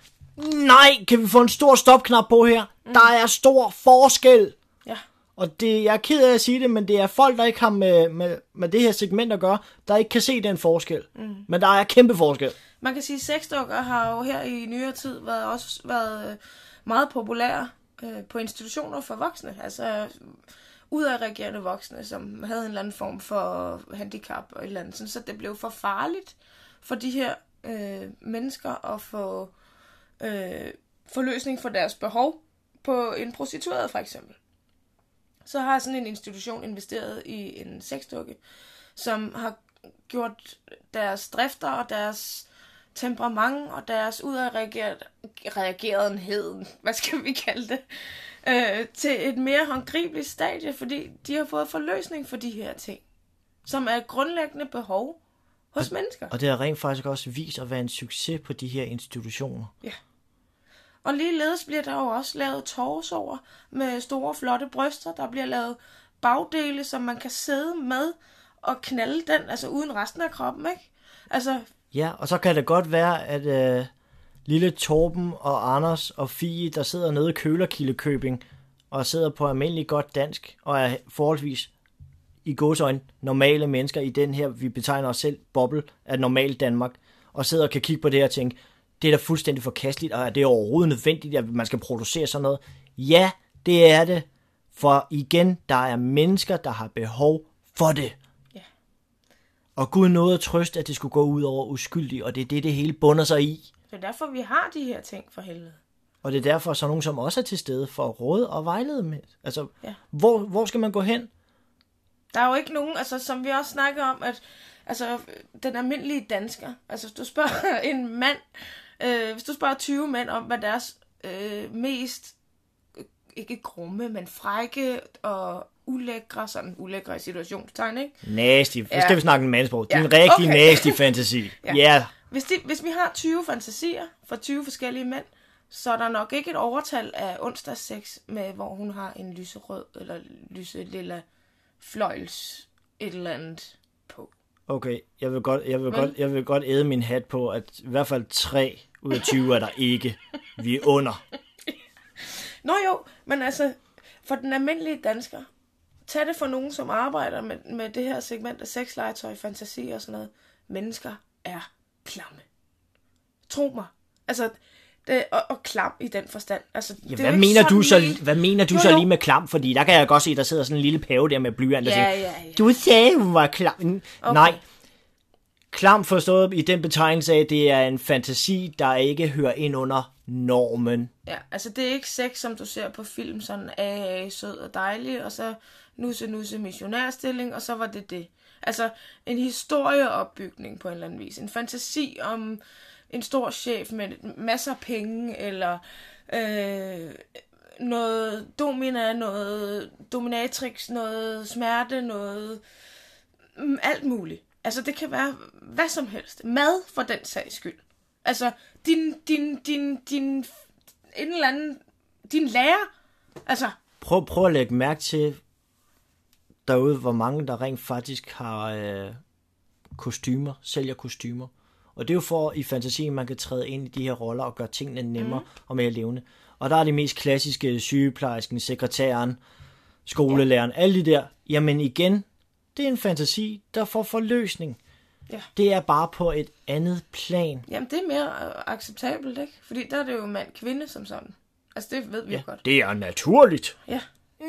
[SPEAKER 1] Nej, kan vi få en stor stopknap på her? Mm. Der er stor forskel.
[SPEAKER 2] ja,
[SPEAKER 1] Og det, jeg er ked af at sige det, men det er folk, der ikke har med, med, med det her segment at gøre, der ikke kan se den forskel. Mm. Men der er kæmpe forskel
[SPEAKER 2] man kan sige, at sexdukker har jo her i nyere tid været, også været øh, meget populære øh, på institutioner for voksne. Altså udadreagerende voksne, som havde en eller anden form for handicap og et eller andet. Sådan, så det blev for farligt for de her øh, mennesker at få, øh, forløsning for deres behov på en prostitueret for eksempel, så har sådan en institution investeret i en sexdukke, som har gjort deres drifter og deres temperament og deres udadreagerenhed, <laughs> hvad skal vi kalde det, øh, til et mere håndgribeligt stadie, fordi de har fået forløsning for de her ting, som er grundlæggende behov hos mennesker.
[SPEAKER 1] Og det har rent faktisk også vist at være en succes på de her institutioner.
[SPEAKER 2] Ja. Og ligeledes bliver der jo også lavet torsover med store, flotte bryster. Der bliver lavet bagdele, som man kan sidde med og knalde den, altså uden resten af kroppen, ikke? Altså,
[SPEAKER 1] Ja, og så kan det godt være, at øh, lille Torben og Anders og Fie, der sidder nede i Kølerkildekøbing og sidder på almindelig godt dansk og er forholdsvis i godsøjne normale mennesker i den her, vi betegner os selv, boble af normal Danmark, og sidder og kan kigge på det her og tænke, det er da fuldstændig forkasteligt, og er det overhovedet nødvendigt, at man skal producere sådan noget? Ja, det er det. For igen, der er mennesker, der har behov for det. Og Gud nåede at trøste, at det skulle gå ud over uskyldige, og det er det, det hele bunder sig i.
[SPEAKER 2] det er derfor, vi har de her ting for helvede.
[SPEAKER 1] Og det er derfor, så nogen som også er til stede for at råde og vejlede med. Altså,
[SPEAKER 2] Ja.
[SPEAKER 1] hvor, hvor skal man gå hen?
[SPEAKER 2] Der er jo ikke nogen, altså som vi også snakker om, at altså, den almindelige dansker, altså hvis du spørger <laughs> en mand, øh, hvis du spørger 20 mænd om, hvad deres øh, mest, øh, ikke grumme, men frække og ulækre, sådan ulækre situationstegn, ikke?
[SPEAKER 1] Nasty. Nu
[SPEAKER 2] Ja.
[SPEAKER 1] skal vi snakke en mandsprog. Det er
[SPEAKER 2] Ja,
[SPEAKER 1] en rigtig
[SPEAKER 2] okay.
[SPEAKER 1] nasty fantasi.
[SPEAKER 2] Ja. <laughs>
[SPEAKER 1] Ja. ja.
[SPEAKER 2] Hvis, de, hvis vi har 20 fantasier fra 20 forskellige mænd, så er der nok ikke et overtal af onsdagssex med, hvor hun har en lyserød eller lyse lilla fløjls et eller andet på.
[SPEAKER 1] Okay, jeg vil, godt, jeg, vil
[SPEAKER 2] Vel?
[SPEAKER 1] godt, jeg vil godt æde min hat på, at i hvert fald 3 ud af 20 er der ikke. Vi er under. <laughs>
[SPEAKER 2] Nå jo, men altså, for den almindelige dansker, tag det for nogen, som arbejder med, med det her segment af sexlegetøj, fantasi og sådan noget. Mennesker er klamme. Tro mig. Altså, det, og, og klam i den forstand. Altså,
[SPEAKER 1] Ja,
[SPEAKER 2] det
[SPEAKER 1] hvad, mener du så,
[SPEAKER 2] ment.
[SPEAKER 1] hvad mener du
[SPEAKER 2] Jo,
[SPEAKER 1] så
[SPEAKER 2] jo.
[SPEAKER 1] lige med klam? Fordi der kan jeg godt se, der sidder sådan en lille pave der med blyant og
[SPEAKER 2] Ja,
[SPEAKER 1] siger,
[SPEAKER 2] ja, ja.
[SPEAKER 1] du sagde, hun var klam. Okay. Nej, klam forstået i den betegnelse af, at det er en fantasi, der ikke hører ind under normen.
[SPEAKER 2] Ja, altså det er ikke sex, som du ser på film, sådan AA, sød og dejlig, og så nusse, nusse, missionærstilling, og så var det det. Altså en historieopbygning på en eller anden vis. En fantasi om en stor chef med masser af penge, eller øh, noget domina, noget dominatrix, noget smerte, noget mm, alt muligt. Altså det kan være hvad som helst. Mad for den sags skyld. Altså din, din, din, din, en eller anden, din lærer. Altså,
[SPEAKER 1] Prøv, prøv at lægge mærke til derude, hvor mange der rent faktisk har øh, kostymer, sælger kostymer. Og det er jo for i fantasien, man kan træde ind i de her roller og gøre tingene nemmere mm. og mere levende. Og der er de mest klassiske sygeplejersken, sekretæren, skolelæreren, alle de der. Jamen igen, det er en fantasi, der får forløsning.
[SPEAKER 2] Ja.
[SPEAKER 1] Det er bare på et andet plan.
[SPEAKER 2] jamen det er mere øh, acceptabelt, ikke? Fordi der er det jo mand-kvinde som sådan. Altså det ved vi ja. jo godt.
[SPEAKER 1] Det er naturligt.
[SPEAKER 2] Ja. <laughs>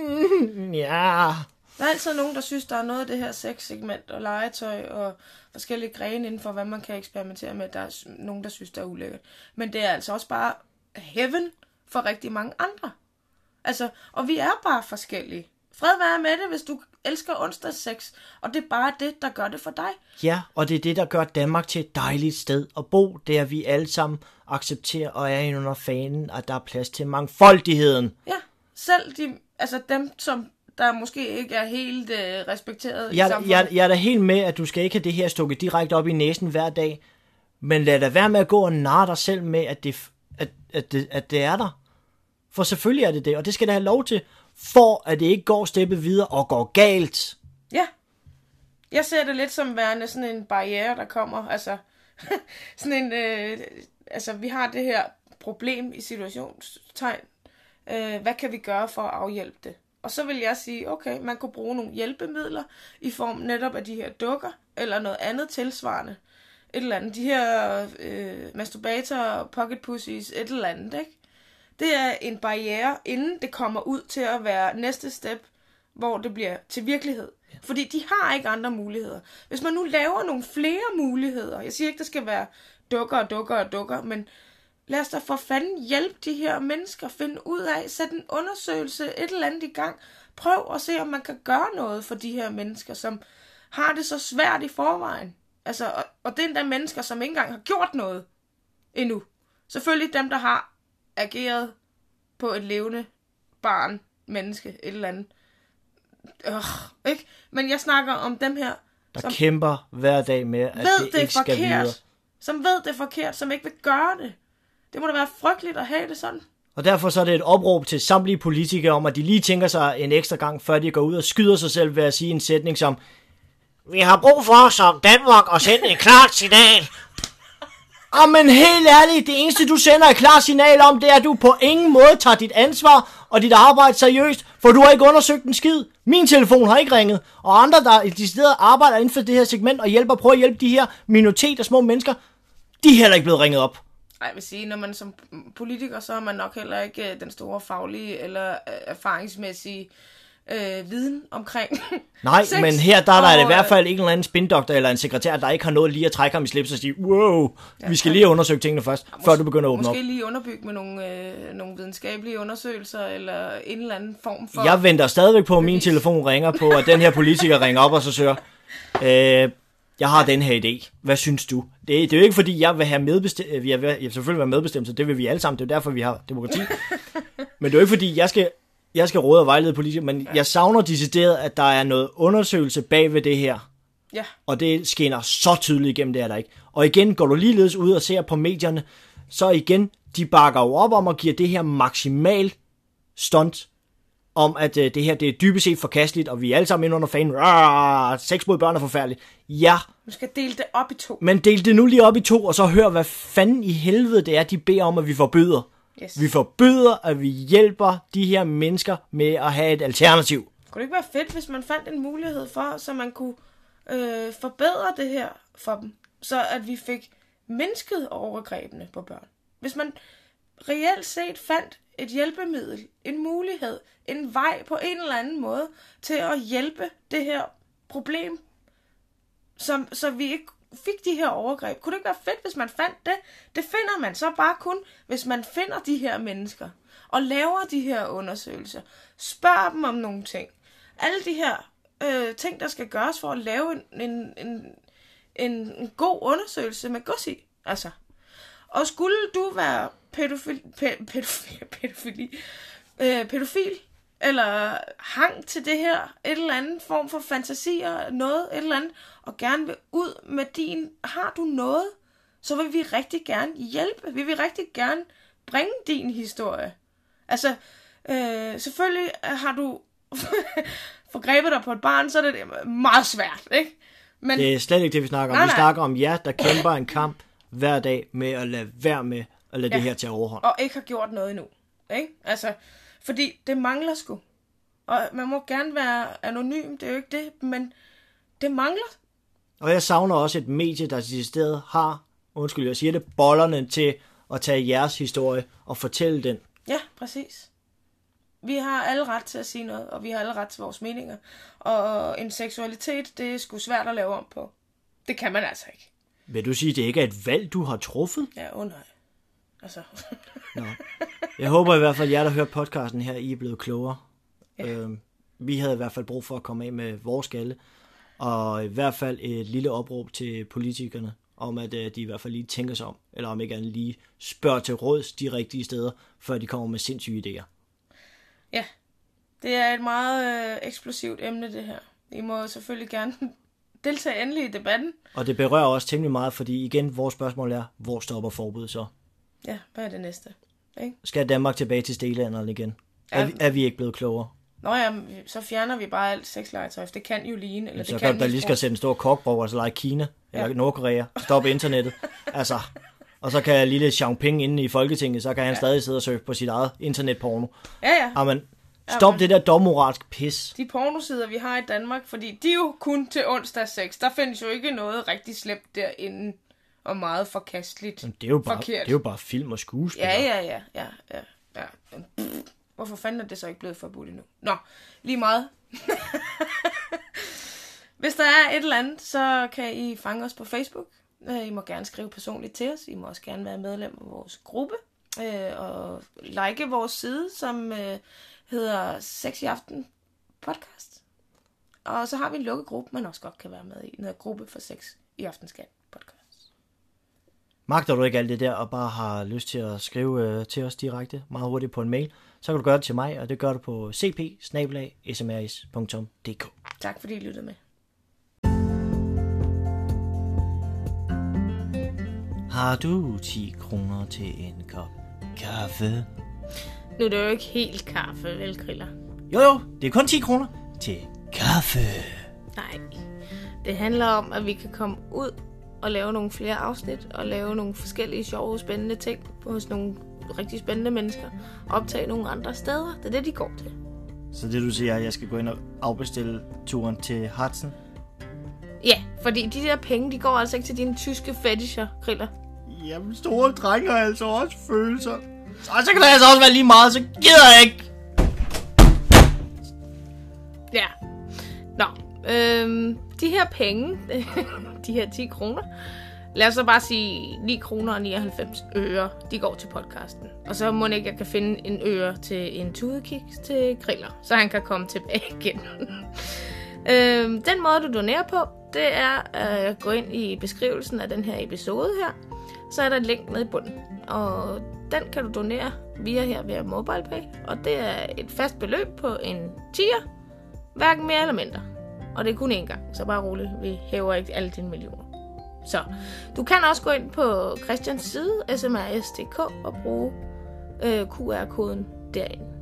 [SPEAKER 1] Ja.
[SPEAKER 2] Der er altid nogen, der synes, der er noget af det her sexsegment og legetøj og forskellige grene inden for, hvad man kan eksperimentere med. Der er nogen, der synes, der er ulækkert. Men det er altså også bare heaven for rigtig mange andre. Altså, og vi er bare forskellige. Fred være med det, hvis du elsker onsdagssex, og det er bare det, der gør det for dig.
[SPEAKER 1] Ja, og det er det, der gør Danmark til et dejligt sted at bo. Det at vi alle sammen accepterer og er under fanen, at der er plads til mangfoldigheden.
[SPEAKER 2] Ja, selv de, altså dem, som der måske ikke er helt øh, respekteret i
[SPEAKER 1] Jeg,
[SPEAKER 2] samfundet.
[SPEAKER 1] jeg, jeg er da helt med, at du skal ikke have det her stukket direkte op i næsen hver dag, men lad da være med at gå og narre dig selv med, at det, at, at, det, at det er der. For selvfølgelig er det det, og det skal der have lov til, for at det ikke går steppet videre og går galt.
[SPEAKER 2] Ja. Jeg ser det lidt som værende sådan en barriere, der kommer. Altså, <laughs> sådan en, øh, altså vi har det her problem i situationstegn. Øh, hvad kan vi gøre for at afhjælpe det? Og så vil jeg sige, okay, man kunne bruge nogle hjælpemidler i form netop af de her dukker, eller noget andet tilsvarende. Et eller andet. De her øh, masturbator, pocket pussies, et eller andet, ikke? Det er en barriere, inden det kommer ud til at være næste step, hvor det bliver til virkelighed. Fordi de har ikke andre muligheder. Hvis man nu laver nogle flere muligheder, jeg siger ikke, der skal være dukker og dukker og dukker, men lad os da for fanden hjælpe de her mennesker, finde ud af, sætte en undersøgelse, et eller andet i gang. Prøv at se, om man kan gøre noget for de her mennesker, som har det så svært i forvejen. Altså, og, og det er endda mennesker, som ikke engang har gjort noget endnu. Selvfølgelig dem, der har ageret på et levende barn, menneske, et eller andet. Øh, ikke? Men jeg snakker om dem her,
[SPEAKER 1] Der
[SPEAKER 2] som
[SPEAKER 1] kæmper hver dag med, at
[SPEAKER 2] ved
[SPEAKER 1] det,
[SPEAKER 2] det,
[SPEAKER 1] ikke skal videre.
[SPEAKER 2] forkert. Som ved det er forkert, som ikke vil gøre det. Det må da være frygteligt at have det sådan.
[SPEAKER 1] Og derfor så er det et opråb til samtlige politikere om, at de lige tænker sig en ekstra gang, før de går ud og skyder sig selv ved at sige en sætning som Vi har brug for som Danmark at sende et klart signal. Og men helt ærligt, det eneste du sender et klart signal om, det er, at du på ingen måde tager dit ansvar og dit arbejde seriøst, for du har ikke undersøgt en skid. Min telefon har ikke ringet, og andre, der i de arbejder inden for det her segment og hjælper, prøver at hjælpe de her minoriteter, små mennesker, de er heller ikke blevet ringet op.
[SPEAKER 2] Nej, jeg vil sige, når man som politiker, så er man nok heller ikke øh, den store faglige eller øh, erfaringsmæssige øh, viden omkring <laughs>
[SPEAKER 1] Nej,
[SPEAKER 2] sex.
[SPEAKER 1] men her der er der
[SPEAKER 2] Og,
[SPEAKER 1] i hvert
[SPEAKER 2] øh,
[SPEAKER 1] fald ikke en eller anden spindoktor eller en sekretær, der ikke har noget lige at trække ham i slips og sige, wow, vi skal lige undersøge tingene først, før du begynder at åbne op.
[SPEAKER 2] Måske lige underbygge med nogle, øh, nogle videnskabelige undersøgelser, eller en eller anden form for...
[SPEAKER 1] Jeg venter stadigvæk på, at min telefon ringer på, at den her politiker ringer op og så søger, øh, jeg har den her idé. Hvad synes du? Det, det er jo ikke fordi, jeg vil have medbestemt, jeg vil, jeg selvfølgelig være medbestemt, så det vil vi alle sammen, det er derfor, vi har demokrati. <laughs> Men det er jo ikke fordi, jeg skal, jeg skal råde og vejlede politikere, men jeg savner decideret, at der er noget undersøgelse bag ved det her.
[SPEAKER 2] Ja,
[SPEAKER 1] Og det skinner så tydeligt igennem, det er der ikke. Og igen, går du ligeledes ud og ser på medierne, så igen, de bakker jo op om at give det her maksimal stunt, om at øh, det her det er dybest set forkasteligt, og vi er alle sammen inde under fanen. Rrrr, sex mod børn er forfærdeligt. Ja,
[SPEAKER 2] du skal dele det op i to.
[SPEAKER 1] men del det nu lige op i to, og så hør, hvad fanden i helvede det er, de beder om, at vi forbyder.
[SPEAKER 2] Yes.
[SPEAKER 1] Vi forbyder, at vi hjælper de her mennesker med at have et alternativ.
[SPEAKER 2] Kunne det ikke være fedt, hvis man fandt en mulighed for, så man kunne øh, forbedre det her for dem? Så at vi fik mindsket overgrebene på børn. Hvis man reelt set fandt et hjælpemiddel, en mulighed, en vej på en eller anden måde til at hjælpe det her problem, som, så vi ikke fik de her overgreb. Kunne det ikke være fedt, hvis man fandt det? Det finder man så bare kun, hvis man finder de her mennesker og laver de her undersøgelser. Spørger dem om nogle ting. Alle de her øh, ting, der skal gøres for at lave en, en, en, en, en god undersøgelse med gods i. Altså. Og skulle du være pædofil, pæ, pædofil, <laughs> pædofili, øh, pædofil, eller hang til det her, et eller andet form for fantasier, noget, et eller andet, og gerne vil ud med din, har du noget, så vil vi rigtig gerne hjælpe. Vi vil rigtig gerne bringe din historie. Altså, øh, selvfølgelig har du <laughs> forgrebet dig på et barn, så er det meget svært, ikke? Men
[SPEAKER 1] Det er slet ikke det, vi snakker om.
[SPEAKER 2] Nej,
[SPEAKER 1] Vi
[SPEAKER 2] nej.
[SPEAKER 1] snakker om jer, der kæmper en kamp hver dag med at lade være med at lade ja. det her tage overhånd.
[SPEAKER 2] og ikke har gjort noget endnu. Ikke? Altså, fordi det mangler sgu. Og man må gerne være anonym, det er jo ikke det, men det mangler.
[SPEAKER 1] Og jeg savner også et medie, der til stedet har, undskyld, jeg siger det, bollerne til at tage jeres historie og fortælle den.
[SPEAKER 2] Ja, præcis. Vi har alle ret til at sige noget, og vi har alle ret til vores meninger. Og en seksualitet, det er sgu svært at lave om på. Det kan man altså ikke.
[SPEAKER 1] Vil du sige, at det ikke er et valg, du har truffet?
[SPEAKER 2] Ja, åh oh, nej. Altså,
[SPEAKER 1] Jeg håber i hvert fald, at jer, der hører podcasten her, I er blevet klogere. Ja. Øhm, vi havde i hvert fald brug for at komme af med vores skalle. Og i hvert fald et lille opråb til politikerne, om at øh, de i hvert fald lige tænker sig om, eller om ikke andet lige spørger til råds de rigtige steder, før de kommer med sindssyge idéer.
[SPEAKER 2] ja. Det er et meget øh, eksplosivt emne, det her. I må selvfølgelig gerne <laughs> deltage endelig i debatten.
[SPEAKER 1] Og det berører også temmelig meget, fordi igen, vores spørgsmål er, hvor stopper forbuddet så?
[SPEAKER 2] Ja, hvad er det næste? Ikke?
[SPEAKER 1] Skal Danmark tilbage til stelænderne igen? Er,
[SPEAKER 2] Ja.
[SPEAKER 1] vi, er vi ikke blevet klogere?
[SPEAKER 2] Nå ja, så fjerner vi bare alt sexlegetøj, det kan jo ligne, eller
[SPEAKER 1] Så
[SPEAKER 2] det
[SPEAKER 1] kan
[SPEAKER 2] kan
[SPEAKER 1] du da lige skal sætte en stor kokbrug, altså lege Kina, eller
[SPEAKER 2] Ja.
[SPEAKER 1] Nordkorea, stoppe internettet. <laughs> altså, og så kan lille Xiaoping inde i Folketinget, så kan han ja. stadig sidde og surfe på sit eget internetporno.
[SPEAKER 2] Ja, ja.
[SPEAKER 1] Jamen, stop
[SPEAKER 2] Jamen.
[SPEAKER 1] det der dommoralsk pis.
[SPEAKER 2] De pornosider, vi har i Danmark, fordi de er jo kun til onsdag 6. Der findes jo ikke noget rigtig slemt derinde, og meget forkasteligt.
[SPEAKER 1] Det er jo bare,
[SPEAKER 2] Forkert.
[SPEAKER 1] det er jo bare film og skuespil.
[SPEAKER 2] Ja, ja, ja, ja, ja, ja. Pff, Hvorfor fanden er det så ikke blevet forbudt endnu? Nå, lige meget. <laughs> Hvis der er et eller andet, så kan I fange os på Facebook. Øh, I må gerne skrive personligt til os. I må også gerne være medlem af vores gruppe. Øh, og like vores side, som øh, hedder Sex i Aften Podcast. Og så har vi en lukket gruppe, man også godt kan være med i. Hedder Gruppe for Sex i Aftenskat Podcast.
[SPEAKER 1] Magter du ikke alt det der, og bare har lyst til at skrive øh, til os direkte, meget hurtigt på en mail, så kan du gøre det til mig, og det gør du på cp
[SPEAKER 2] Tak fordi I lyttede med.
[SPEAKER 1] Har du 10 kroner til en kop kaffe?
[SPEAKER 2] Nu er det jo ikke helt kaffe, vel, Griller?
[SPEAKER 1] Jo jo, det er kun 10 kroner til kaffe.
[SPEAKER 2] Nej. Det handler om, at vi kan komme ud og lave nogle flere afsnit, og lave nogle forskellige sjove, spændende ting hos nogle rigtig spændende mennesker, og optage nogle andre steder. Det er det, de går til.
[SPEAKER 1] Så det du siger, at jeg skal gå ind og afbestille turen til Hudson?
[SPEAKER 2] Ja, fordi de der penge, de går altså ikke til dine tyske fetisher, Griller.
[SPEAKER 1] Jamen, store drenge har altså også følelser. Så, så kan det altså også være lige meget, så gider jeg ikke.
[SPEAKER 2] Ja. Nå, øhm, de her penge, <laughs> de her 10 kroner, lad os så bare sige 9 kroner og 99 øre, de går til podcasten. Og så må ikke, jeg kan finde en øre til en tudekiks til griller, så han kan komme tilbage igen. <laughs> øhm, den måde, du donerer på, det er at gå ind i beskrivelsen af den her episode her. Så er der et link nede i bunden. Og den kan du donere via her via MobilePay. Og det er et fast beløb på en tier. Hverken mere eller mindre. Og det er kun én gang, så bare roligt. Vi hæver ikke alle dine millioner. Så du kan også gå ind på Christians side, smrs.dk, og bruge øh, QR-koden derinde.